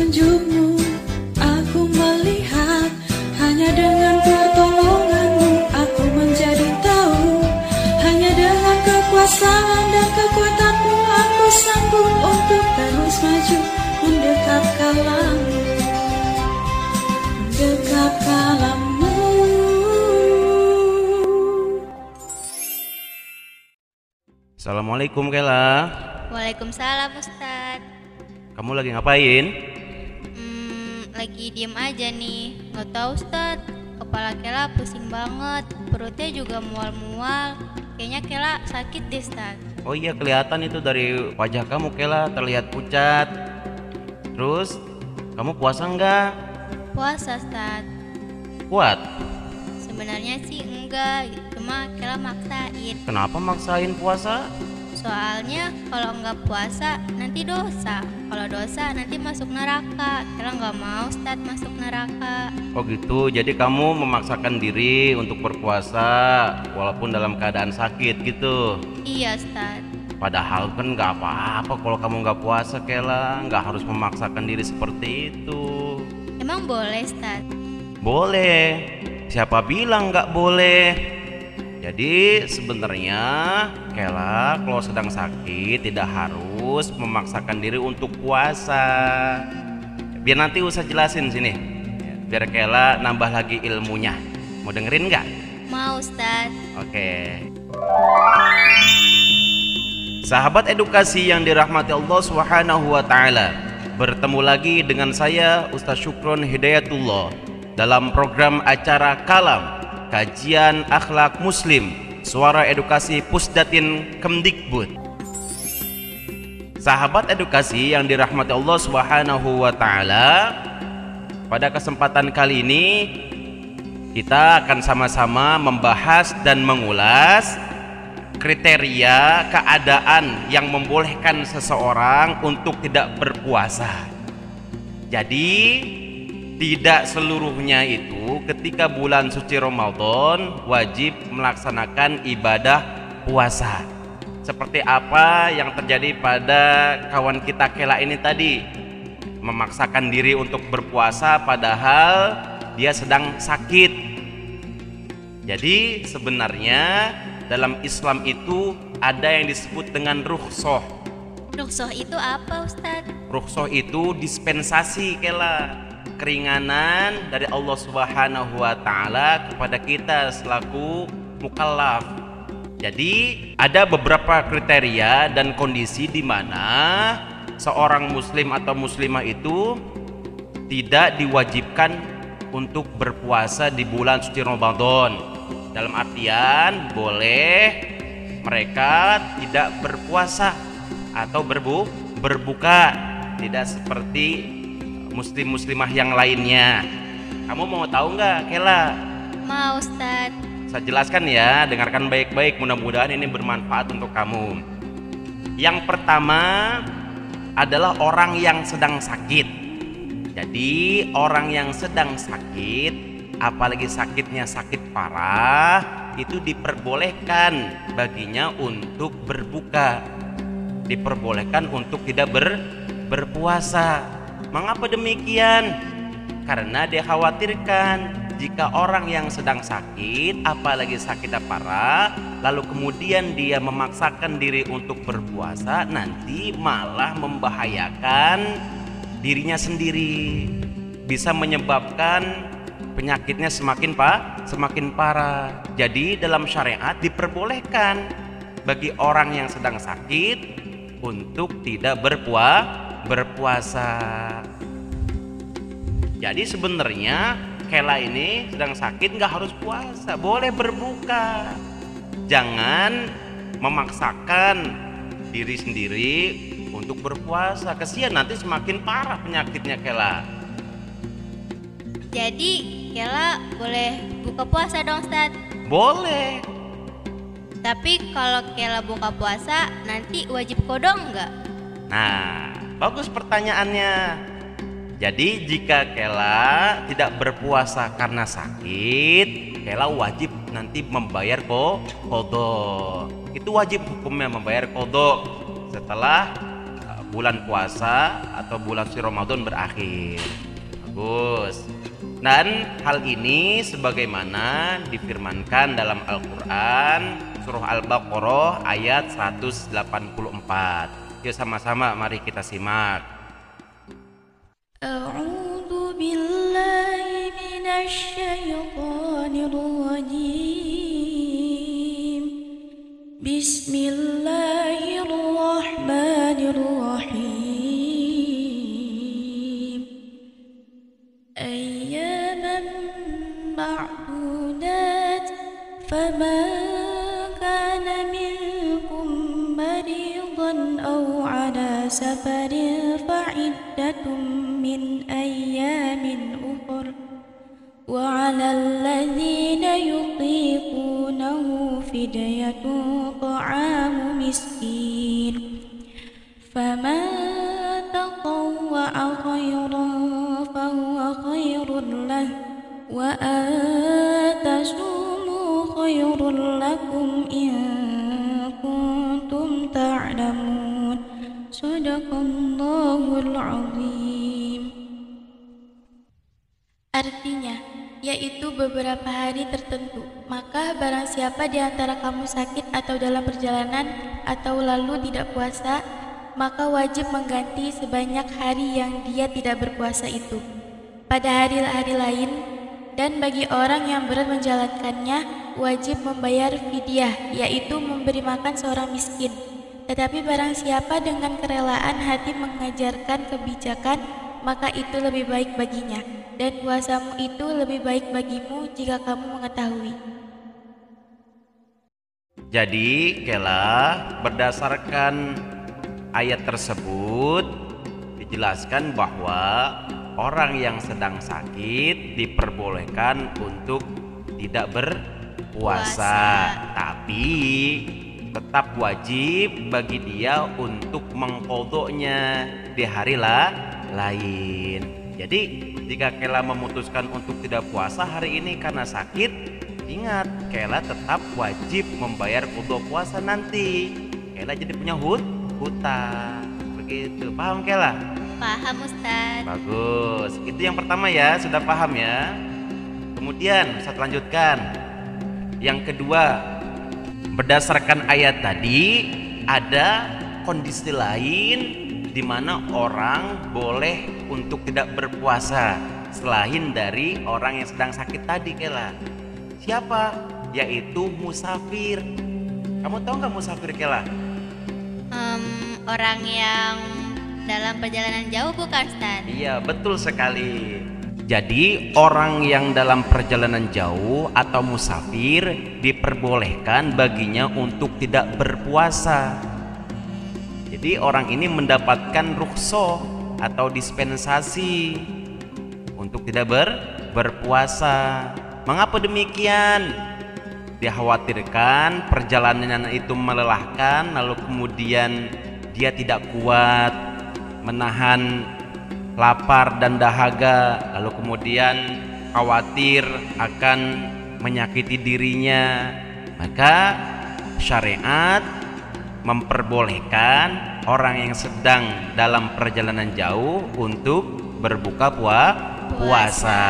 petunjukmu Aku melihat. Hanya dengan pertolonganmu Aku menjadi tahu. Hanya dengan kekuasaan dan kekuatanmu Aku sanggup untuk terus maju Mendekat kalamu. Mendekat kalamu. Assalamualaikum Kela. Waalaikumsalam Ustadz. Kamu lagi ngapain? Lagi diem aja nih. Nggak tahu Ustadz. Kepala Kela pusing banget. Perutnya juga mual-mual. Kayaknya Kela sakit deh Ustadz. Oh iya kelihatan itu dari wajah kamu Kela. Terlihat pucat. Terus kamu puasa enggak? Puasa Ustadz. Kuat. Sebenarnya sih enggak. Cuma Kela maksain. Kenapa maksain puasa? Soalnya kalau nggak puasa nanti dosa Kalau dosa nanti masuk neraka Kela nggak mau Ustadz masuk neraka Oh gitu. Jadi kamu memaksakan diri untuk berpuasa walaupun dalam keadaan sakit gitu. Iya Ustadz Padahal kan nggak apa-apa kalau kamu nggak puasa Kela, nggak harus memaksakan diri seperti itu. Emang boleh Ustadz? Boleh. Siapa bilang nggak boleh? Jadi sebenarnya Kela kalau sedang sakit tidak harus memaksakan diri untuk puasa. Biar nanti usah jelasin sini. Biar Kela nambah lagi ilmunya. Mau dengerin nggak? Mau Ustadz Oke. Sahabat edukasi yang dirahmati Allah Subhanahu wa taala. Bertemu lagi dengan saya Ustaz Syukron Hidayatullah dalam program acara Kalam Kajian Akhlak Muslim Suara Edukasi Pusdatin Kemdikbud. Sahabat edukasi yang dirahmati Allah Subhanahu wa taala, pada kesempatan kali ini kita akan sama-sama membahas dan mengulas kriteria keadaan yang membolehkan seseorang untuk tidak berpuasa. Jadi, tidak seluruhnya itu ketika bulan suci Ramadan wajib melaksanakan ibadah puasa. Seperti apa yang terjadi pada kawan kita Kela ini tadi, memaksakan diri untuk berpuasa padahal dia sedang sakit. Jadi sebenarnya dalam Islam itu ada yang disebut dengan rukhsah. Ruksoh itu apa Ustadz? Rukhsah itu dispensasi kela keringanan dari Allah Subhanahu wa taala kepada kita selaku mukallaf. Jadi ada beberapa kriteria dan kondisi di mana seorang muslim atau muslimah itu tidak diwajibkan untuk berpuasa di bulan suci Ramadan. Dalam artian boleh mereka tidak berpuasa atau berbu berbuka tidak seperti muslim muslimah yang lainnya. Kamu mau tahu nggak, Kela? Mau Ustadz Saya jelaskan ya, dengarkan baik-baik. Mudah-mudahan ini bermanfaat untuk kamu. Yang pertama adalah orang yang sedang sakit. Jadi, orang yang sedang sakit, apalagi sakitnya sakit parah, itu diperbolehkan baginya untuk berbuka. Diperbolehkan untuk tidak ber, berpuasa. Mengapa demikian? Karena dia khawatirkan jika orang yang sedang sakit, apalagi sakitnya parah, lalu kemudian dia memaksakan diri untuk berpuasa, nanti malah membahayakan dirinya sendiri. Bisa menyebabkan penyakitnya semakin pa, semakin parah. Jadi dalam syariat diperbolehkan bagi orang yang sedang sakit untuk tidak berpua, berpuasa. Jadi sebenarnya Kela ini sedang sakit nggak harus puasa, boleh berbuka. Jangan memaksakan diri sendiri untuk berpuasa. Kesian nanti semakin parah penyakitnya Kela. Jadi Kela boleh buka puasa dong Ustadz Boleh. Tapi kalau Kela buka puasa nanti wajib kodong nggak? Nah, bagus pertanyaannya. Jadi jika Kela tidak berpuasa karena sakit, Kela wajib nanti membayar ko kodo. Itu wajib hukumnya membayar kodo setelah uh, bulan puasa atau bulan suci Ramadan berakhir. Bagus. Dan hal ini sebagaimana difirmankan dalam Al-Qur'an surah Al-Baqarah ayat 184. Yuk sama-sama mari kita simak. A'udzu billahi minasyaitonir rajim. Bismillahirrahmanirrahim. Ayyaman ma'dudat faman سفر فعدة من أيام أخر. وعلى الذين يطيقونه فدية طعام مسكين. فمن تطوع خيرا فهو خير له وأن تصوموا خير لكم إن كنتم تعلمون. صدق الله العظيم Artinya, yaitu beberapa hari tertentu. Maka barang siapa di antara kamu sakit atau dalam perjalanan atau lalu tidak puasa, maka wajib mengganti sebanyak hari yang dia tidak berpuasa itu. Pada hari-hari lain, dan bagi orang yang berat menjalankannya, wajib membayar fidyah, yaitu memberi makan seorang miskin. Tetapi barang siapa dengan kerelaan hati mengajarkan kebijakan, maka itu lebih baik baginya, dan puasamu itu lebih baik bagimu jika kamu mengetahui. Jadi, Kela, berdasarkan ayat tersebut dijelaskan bahwa orang yang sedang sakit diperbolehkan untuk tidak berpuasa, Puasa. tapi tetap wajib bagi dia untuk mengkodoknya di hari la lain. Jadi jika Kela memutuskan untuk tidak puasa hari ini karena sakit, ingat Kela tetap wajib membayar kodok puasa nanti. Kela jadi punya hut hutang. Begitu, paham Kela? Paham Ustadz. Bagus. Itu yang pertama ya, sudah paham ya. Kemudian saya lanjutkan. Yang kedua, berdasarkan ayat tadi ada kondisi lain di mana orang boleh untuk tidak berpuasa selain dari orang yang sedang sakit tadi Kela. Siapa? Yaitu musafir. Kamu tahu nggak musafir Kela? Em, orang yang dalam perjalanan jauh bukan Ustadz? Iya, betul sekali. Jadi, orang yang dalam perjalanan jauh atau musafir diperbolehkan baginya untuk tidak berpuasa. Jadi, orang ini mendapatkan rukhsah atau dispensasi untuk tidak ber berpuasa. Mengapa demikian? Dikhawatirkan perjalanan itu melelahkan lalu kemudian dia tidak kuat menahan lapar dan dahaga lalu kemudian khawatir akan menyakiti dirinya maka syariat memperbolehkan orang yang sedang dalam perjalanan jauh untuk berbuka pua puasa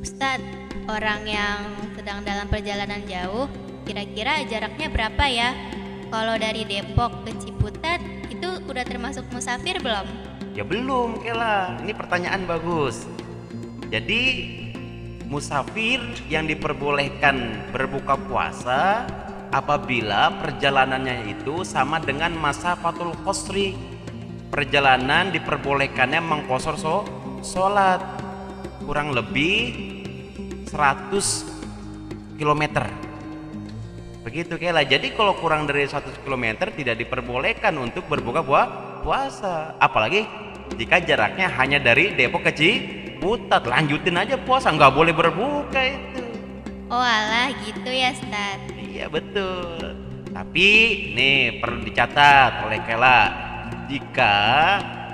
Ustadz, orang yang sedang dalam perjalanan jauh, kira-kira jaraknya berapa ya? Kalau dari Depok ke Ciputat, itu udah termasuk musafir belum? Ya belum, Kela. Ini pertanyaan bagus. Jadi musafir yang diperbolehkan berbuka puasa apabila perjalanannya itu sama dengan masa fatul qasri. Perjalanan diperbolehkannya mengkosor so, sholat kurang lebih 100 km. Begitu Kela. Jadi kalau kurang dari 100 km tidak diperbolehkan untuk berbuka pua- puasa. Apalagi jika jaraknya hanya dari Depok ke Ciputat. Lanjutin aja puasa, nggak boleh berbuka itu. Oh alah gitu ya Ustadz. Iya betul. Tapi nih perlu dicatat oleh Kela, jika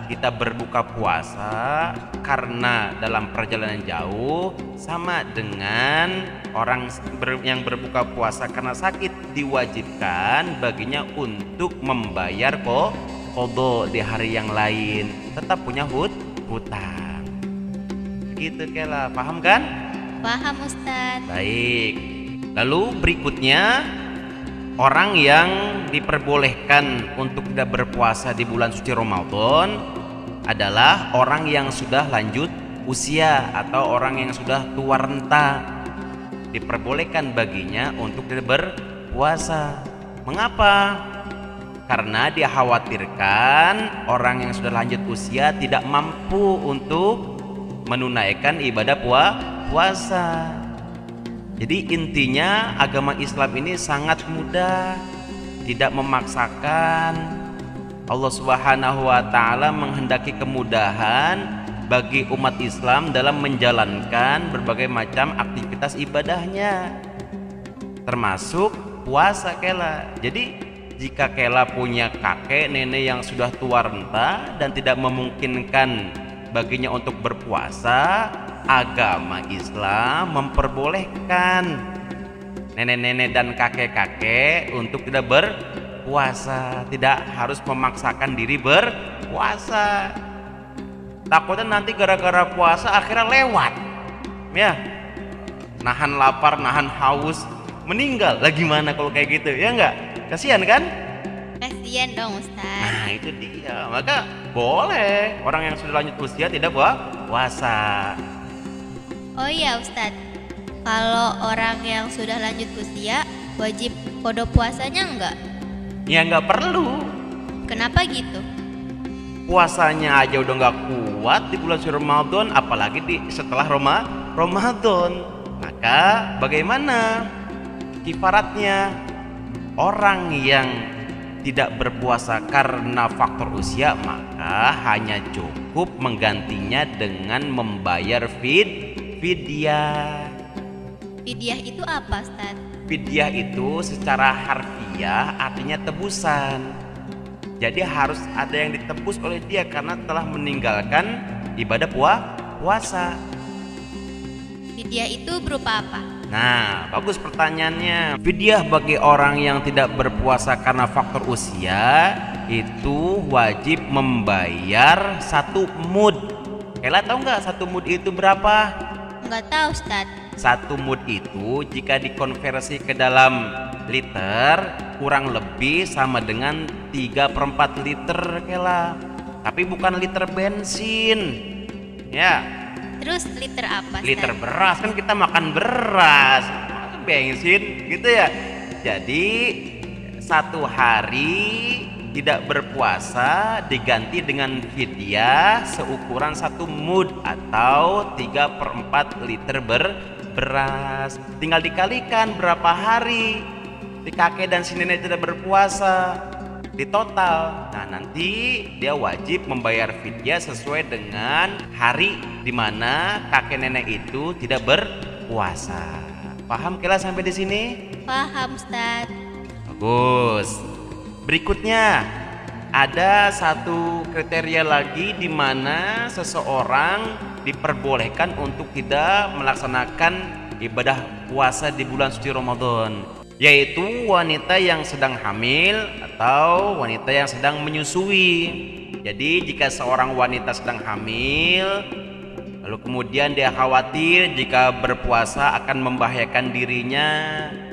kita berbuka puasa karena dalam perjalanan jauh sama dengan orang yang berbuka puasa karena sakit diwajibkan baginya untuk membayar kok mengkodok di hari yang lain, tetap punya hut hutang. Begitu Kela, paham kan? Paham Ustadz. Baik. Lalu berikutnya orang yang diperbolehkan untuk tidak berpuasa di bulan suci Ramadan adalah orang yang sudah lanjut usia atau orang yang sudah tua renta. Diperbolehkan baginya untuk tidak berpuasa. Mengapa? Karena dia khawatirkan orang yang sudah lanjut usia tidak mampu untuk menunaikan ibadah puasa. Jadi intinya agama Islam ini sangat mudah, tidak memaksakan. Allah Subhanahu wa taala menghendaki kemudahan bagi umat Islam dalam menjalankan berbagai macam aktivitas ibadahnya. Termasuk puasa kela. Jadi jika kela punya kakek nenek yang sudah tua renta dan tidak memungkinkan baginya untuk berpuasa, agama Islam memperbolehkan nenek-nenek dan kakek-kakek untuk tidak berpuasa, tidak harus memaksakan diri berpuasa. Takutnya nanti gara-gara puasa akhirnya lewat. Ya. Nahan lapar, nahan haus, meninggal. Lagi mana kalau kayak gitu? Ya enggak? Kasihan kan? Kasian dong Ustadz. Nah, itu dia. Maka boleh orang yang sudah lanjut usia tidak puasa. Oh iya Ustadz, kalau orang yang sudah lanjut usia wajib kodok puasanya enggak? Ya nggak perlu. Kenapa gitu? Puasanya aja udah nggak kuat di bulan suci Ramadan, apalagi di setelah Roma Ramadan. Maka bagaimana kifaratnya orang yang tidak berpuasa karena faktor usia maka hanya cukup menggantinya dengan membayar fid fidyah. Fidyah itu apa Ustadz? Fidyah itu secara harfiah artinya tebusan. Jadi harus ada yang ditebus oleh dia karena telah meninggalkan ibadah puah, puasa. Fidyah itu berupa apa? Nah, bagus pertanyaannya. Fidyah bagi orang yang tidak berpuasa karena faktor usia itu wajib membayar satu mud. Kela tahu nggak satu mud itu berapa? Enggak tahu Ustadz. Satu mud itu jika dikonversi ke dalam liter kurang lebih sama dengan 3 per 4 liter Kela. Tapi bukan liter bensin. Ya, Terus liter apa? Liter beras kan kita makan beras. Bensin gitu ya? Jadi satu hari tidak berpuasa diganti dengan fidyah seukuran satu mud atau 3 per 4 liter ber beras. Tinggal dikalikan berapa hari. Si kakek dan si nenek tidak berpuasa di total. Nah, nanti dia wajib membayar fidyah sesuai dengan hari di mana kakek nenek itu tidak berpuasa. Paham kira sampai di sini? Paham Ustadz. Bagus. Berikutnya ada satu kriteria lagi di mana seseorang diperbolehkan untuk tidak melaksanakan ibadah puasa di bulan suci Ramadan yaitu wanita yang sedang hamil atau wanita yang sedang menyusui. Jadi jika seorang wanita sedang hamil lalu kemudian dia khawatir jika berpuasa akan membahayakan dirinya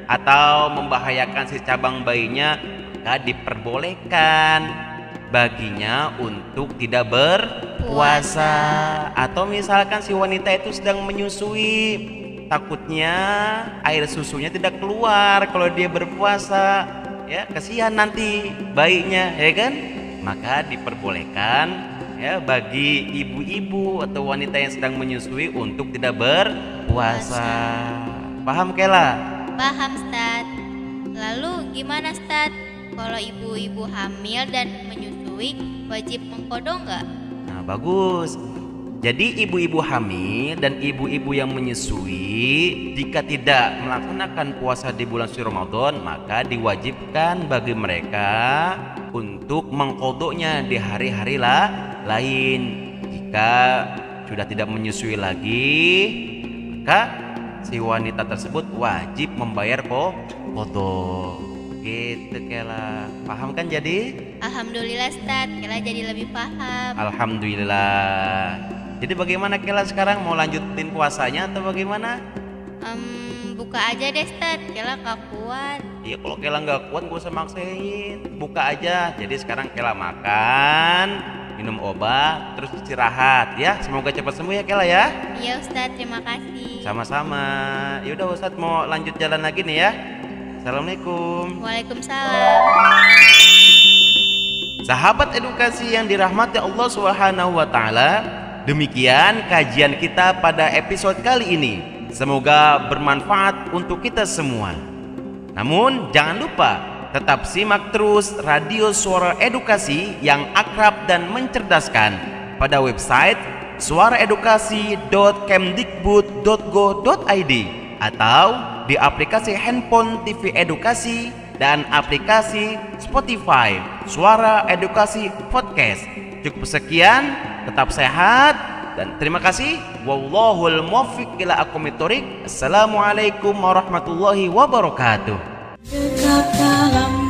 atau membahayakan si cabang bayinya, maka diperbolehkan baginya untuk tidak berpuasa atau misalkan si wanita itu sedang menyusui takutnya air susunya tidak keluar kalau dia berpuasa ya kasihan nanti bayinya ya kan maka diperbolehkan ya bagi ibu-ibu atau wanita yang sedang menyusui untuk tidak berpuasa paham Kela Paham Ustadz. Lalu gimana Ustadz? Kalau ibu-ibu hamil dan menyusui wajib mengkodok nggak? nah bagus jadi ibu-ibu hamil dan ibu-ibu yang menyusui jika tidak melaksanakan puasa di bulan suci Ramadan maka diwajibkan bagi mereka untuk mengkodoknya di hari-hari lah lain. Jika sudah tidak menyusui lagi maka si wanita tersebut wajib membayar ko kodok. Gitu Kela. Paham kan jadi? Alhamdulillah Ustaz, Kela jadi lebih paham. Alhamdulillah. Jadi bagaimana Kela sekarang mau lanjutin puasanya atau bagaimana? Em, buka aja deh Ustaz, Kela gak kuat. Ya kalau Kela nggak kuat gak usah maksain. Buka aja. Jadi sekarang Kela makan, minum obat, terus istirahat ya. Semoga cepat sembuh ya Kela ya. Iya Ustaz, terima kasih. Sama-sama. Yaudah Ustadz mau lanjut jalan lagi nih ya. Assalamualaikum. Waalaikumsalam. Sahabat edukasi yang dirahmati Allah Subhanahu wa taala, demikian kajian kita pada episode kali ini. Semoga bermanfaat untuk kita semua. Namun jangan lupa tetap simak terus radio suara edukasi yang akrab dan mencerdaskan pada website suaraedukasi.kemdikbud.go.id atau di aplikasi handphone TV Edukasi dan aplikasi Spotify Suara Edukasi Podcast. Cukup sekian, tetap sehat dan terima kasih. Wallahul muwaffiq ila aqwamit. Assalamualaikum warahmatullahi wabarakatuh. Dekat dalam